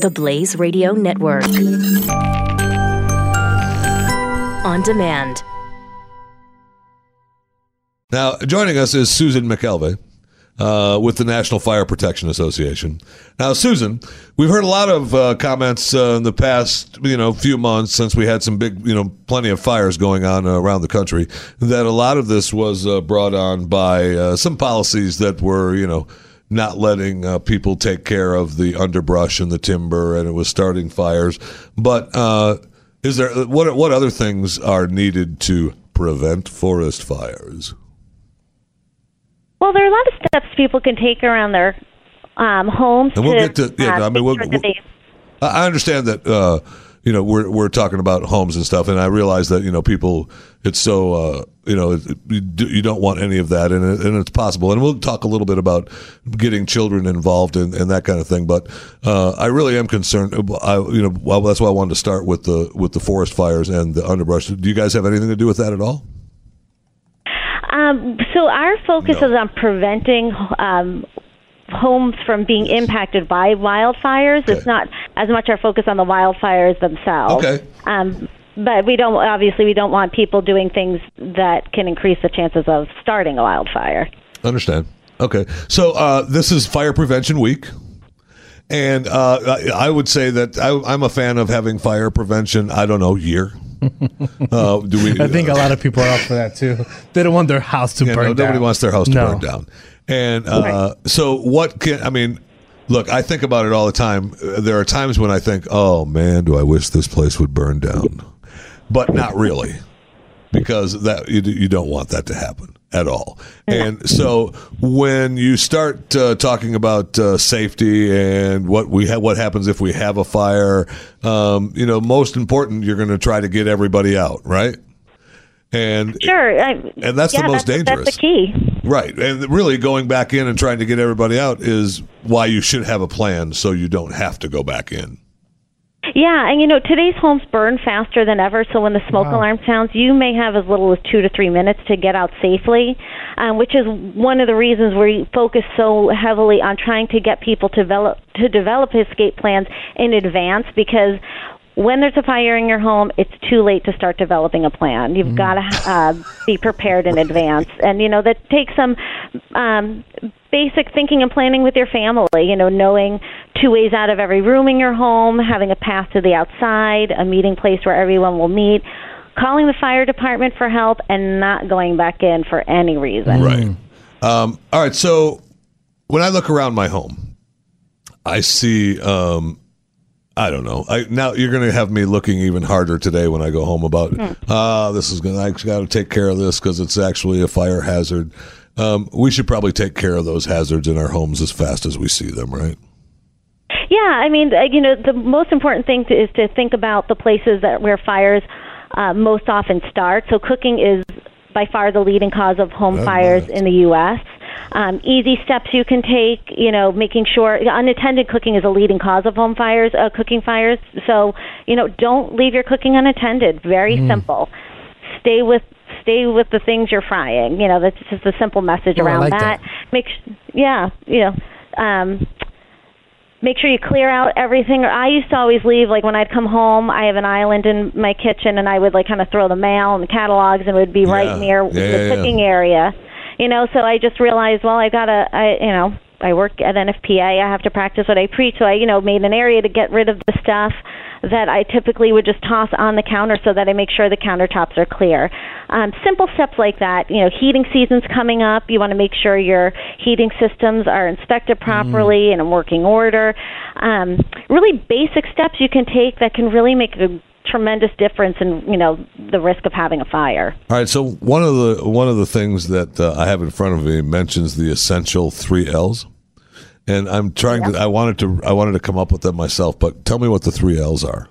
The Blaze Radio Network. On demand. Now, joining us is Susan McKelvey. Uh, with the National Fire Protection Association. Now, Susan, we've heard a lot of uh, comments uh, in the past, you know, few months since we had some big, you know, plenty of fires going on around the country. That a lot of this was uh, brought on by uh, some policies that were, you know, not letting uh, people take care of the underbrush and the timber, and it was starting fires. But is there what what other things are needed to prevent forest fires? Well, there are a lot of steps people can take around their um, homes. And we'll to, get to yeah. uh, I mean, we'll, make sure that they- I understand that uh, you know we're we're talking about homes and stuff, and I realize that you know people it's so uh, you know it, you, do, you don't want any of that, and it, and it's possible. And we'll talk a little bit about getting children involved and, and that kind of thing. But uh, I really am concerned. I you know well, that's why I wanted to start with the with the forest fires and the underbrush. Do you guys have anything to do with that at all? Um, so our focus No. is on preventing um, homes from being impacted by wildfires. Okay. It's not as much our focus on the wildfires themselves. Okay. Um, but we don't obviously we don't want people doing things that can increase the chances of starting a wildfire. Understand. Okay. So uh, this is Fire Prevention Week. And uh, I, I would say that I, I'm a fan of having fire prevention, I don't know, year. Uh, do we, I think a lot of people are up for that too. They don't want their house to Yeah, burn no, down. nobody wants their house to No. burn down. And uh, so, what can I mean? Look, I think about it all the time. Uh, There are times when I think, "Oh man, do I wish this place would burn down," but not really, because that you, you don't want that to happen at all. And so, when you start uh, talking about uh, safety and what we ha- what happens if we have a fire, um, you know, most important, you're going to try to get everybody out, right? And Sure. I, And that's the most that's, dangerous. That's the key. Right. And really going back in and trying to get everybody out is why you should have a plan so you don't have to go back in. Yeah, and you know today's homes burn faster than ever. So when the smoke alarm sounds, you may have as little as two to three minutes to get out safely, um, which is one of the reasons we focus so heavily on trying to get people to develop to develop escape plans in advance because. When there's a fire in your home, it's too late to start developing a plan. You've got to uh, be prepared in advance, and you know that takes some um, basic thinking and planning with your family. You know, knowing two ways out of every room in your home, having a path to the outside, a meeting place where everyone will meet, calling the fire department for help, and not going back in for any reason. Right. Um, all right. So when I look around my home, I see, um, I don't know. I, now you're going to have me looking even harder today when I go home about, ah, this is going to, I got to take care of this because it's actually a fire hazard. Um, we should probably take care of those hazards in our homes as fast as we see them, right? Yeah, I mean, uh, you know, the most important thing to, is to think about the places that where fires uh, most often start. So cooking is by far the leading cause of home fires in the U.S. Um, easy steps you can take, you know, making sure unattended cooking is a leading cause of home fires, uh, cooking fires. So, you know, don't leave your cooking unattended. Very simple. Stay with stay with the things you're frying. You know, that's just a simple message Oh, around like that. that. Make sh- yeah, you know. Um, make sure you clear out everything. I used to always leave like when I'd come home. I have an island in my kitchen, and I would like kind of throw the mail and the catalogs, and it would be Yeah. right near Yeah, the yeah. cooking area. You know, so I just realized, well, I gotta, I you know, I work at NFPA. I have to practice what I preach. So I, you know, made an area to get rid of the stuff that I typically would just toss on the counter so that I make sure the countertops are clear. Um, simple steps like that. You know, heating season's coming up. You want to make sure your heating systems are inspected properly and in working order. Um, really basic steps you can take that can really make a tremendous difference in you know the risk of having a fire. All right. So one of the one of the things that uh, I have in front of me mentions the essential three L's, and I'm trying to. I wanted to. I wanted to come up with them myself, but tell me what the three L's are.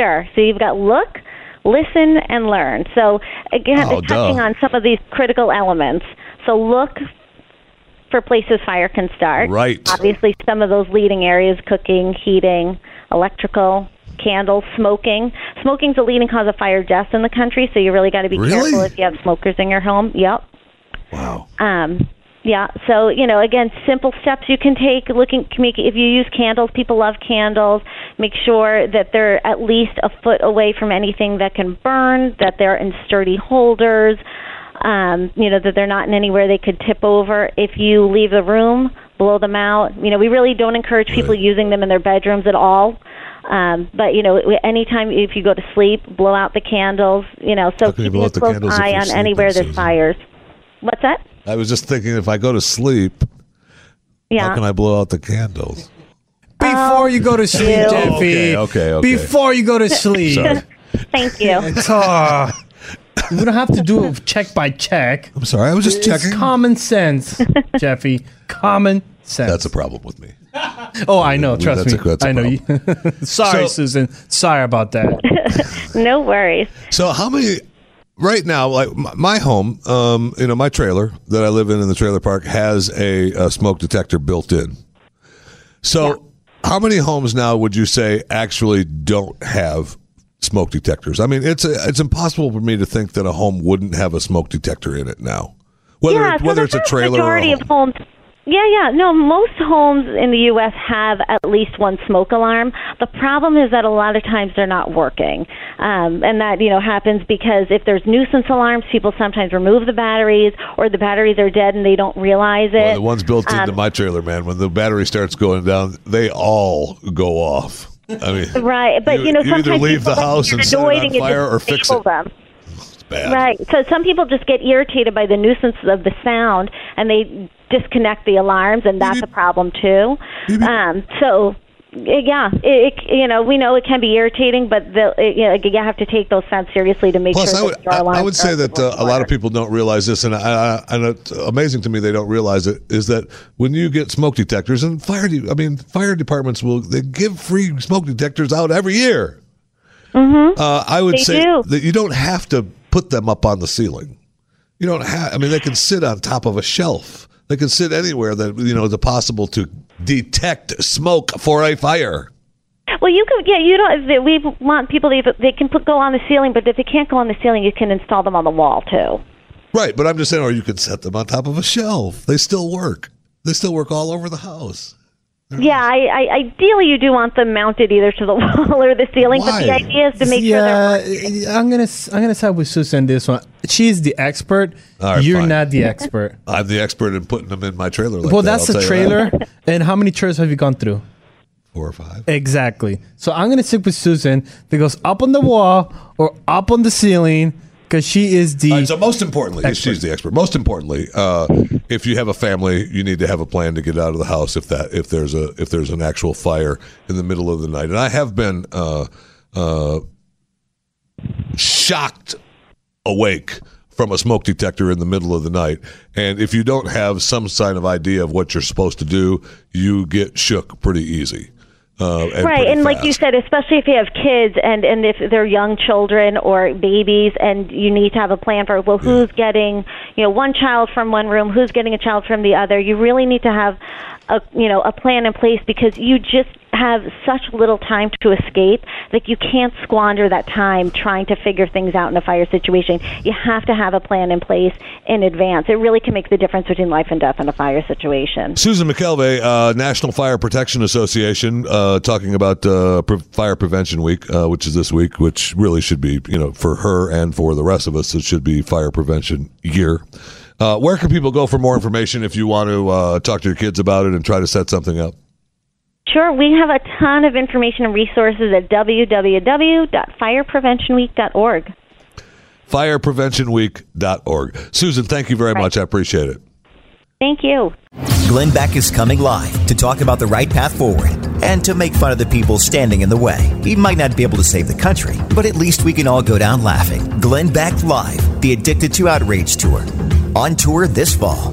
Sure. So you've got look, listen, and learn. So again, Oh, touching on some of these critical elements. So look for places fire can start. Right. Obviously, some of those leading areas: cooking, heating, electrical. Candles, smoking. Smoking's a leading cause of fire deaths in the country, so you really got to be Really? careful if you have smokers in your home. Yep. Wow. Um, Yeah. So you know, again, simple steps you can take. Looking, make if you use candles, people love candles. Make sure that they're at least a foot away from anything that can burn. That they're in sturdy holders. Um, you know that they're not in anywhere they could tip over. If you leave the room, blow them out. You know, we really don't encourage people Right. using them in their bedrooms at all. Um, but you know, anytime if you go to sleep, blow out the candles. You know, so How can you keeping blow a out the close candles eye on sleeping, anywhere there's Susan? fires. What's that? I was just thinking if I go to sleep, Yeah. how can I blow out the candles? Before you go to sleep, Ew. Jeffy. Oh, okay, okay, okay. Before you go to sleep. Thank you. It's, uh, we don't have to do it check by check. I'm sorry. I was just It's checking. common sense, Jeffy. Common sense. That's a problem with me. Oh, I know. Trust That's me. a- that's a I know you. Sorry, So- Susan. Sorry about that. No worries. So how many right now like my, my home um you know my trailer that I live in in the trailer park has a, a smoke detector built in. So how many homes now would you say actually don't have smoke detectors? I mean it's a, it's impossible for me to think that a home wouldn't have a smoke detector in it now. Whether yeah, it, so whether the it's a vast trailer or a majority home. of homes. Yeah, yeah. No, most homes in the U.S. have at least one smoke alarm. The problem is that a lot of times they're not working, um, and that you know happens because if there's nuisance alarms, people sometimes remove the batteries, or the batteries are dead and they don't realize it. Well, the ones built into Um, my trailer, man, when the battery starts going down, they all go off. I mean, Right, but You- you, know you either leave the house and set it on fire or fix it. Them. Bad. Right. So some people just get irritated by the nuisance of the sound and they disconnect the alarms, and that's a problem too. Um, so. Yeah, it, it, you know we know it can be irritating, but the, it, you, know, you have to take those sounds seriously to make Plus, sure I would I, I would say that uh, a lot of people don't realize this, and I, I, and it's amazing to me they don't realize it. Is that when you get smoke detectors and fire, de- I mean, fire departments will they give free smoke detectors out every year. Mm-hmm. Uh, I would They say do. that you don't have to put them up on the ceiling. You don't have. I mean, they can sit on top of a shelf. They can sit anywhere that you know is possible to detect smoke for a fire. Well, you can. Yeah, you don't. We want people to. They can put, go on the ceiling, but if they can't go on the ceiling, you can install them on the wall too. Right, but I'm just saying, or you can set them on top of a shelf. They still work. They still work all over the house. Yeah, I, I, ideally you do want them mounted either to the wall or the ceiling, but the idea is to make sure yeah, they're eh, eh, I'm gonna s- I'm gonna side with Susan this one. She's the expert. All right, You're fine. not the expert. I'm the expert in putting them in my trailer. Like well, that, that's I'll the tell you that. trailer. and how many trailers have you gone through? Four or five. Exactly. So I'm gonna stick with Susan that goes up on the wall or up on the ceiling because she is the so most importantly, Expert. she's the expert. Most importantly, uh, if you have a family, you need to have a plan to get out of the house if that if there's a if there's an actual fire in the middle of the night. And I have been uh, uh, shocked awake from a smoke detector in the middle of the night. And if you don't have some sign of idea of what you're supposed to do, you get shook pretty easy. Uh, and right and like you said especially if you have kids and and if they're young children or babies and you need to have a plan for well who's getting you know one child from one room who's getting a child from the other? You really need to have a you know a plan in place because you just have such little time to escape that you can't squander that time trying to figure things out in a fire situation you have to have a plan in place in advance it really can make the difference between life and death in a fire situation Susan McKelvey, uh, National Fire Protection Association, uh, talking about uh, Pre- Fire Prevention Week, uh, which is this week, which really should be, you know, for her and for the rest of us, it should be Fire Prevention Year. Uh, where can people go for more information if you want to uh, talk to your kids about it and try to set something up? Sure, we have a ton of information and resources at www.firepreventionweek.org. FirePreventionWeek.org. Susan, thank you very Right. much. I appreciate it. Thank you. Glenn Beck is coming live to talk about the right path forward and to make fun of the people standing in the way. He might not be able to save the country, but at least we can all go down laughing. Glenn Beck Live, the Addicted to Outrage Tour. On tour this fall.